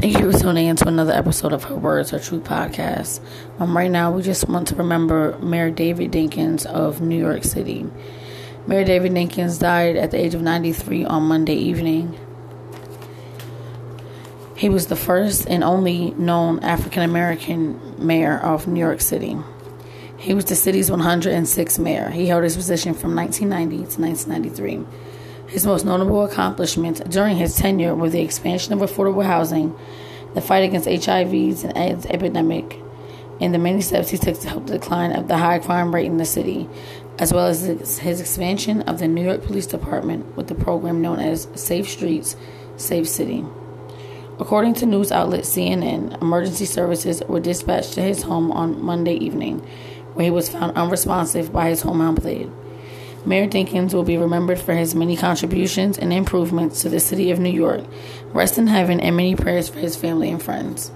Thank you for tuning in to another episode of Her Words Her True podcast. Um, right now, we just want to remember Mayor David Dinkins of New York City. Mayor David Dinkins died at the age of 93 on Monday evening. He was the first and only known African American mayor of New York City. He was the city's 106th mayor. He held his position from 1990 to 1993. His most notable accomplishments during his tenure were the expansion of affordable housing, the fight against HIV's and AIDS epidemic, and the many steps he took to help the decline of the high crime rate in the city, as well as his expansion of the New York Police Department with the program known as Safe Streets, Safe City. According to news outlet CNN, emergency services were dispatched to his home on Monday evening, where he was found unresponsive by his home health aide. Mayor Dinkins will be remembered for his many contributions and improvements to the city of New York. Rest in heaven and many prayers for his family and friends.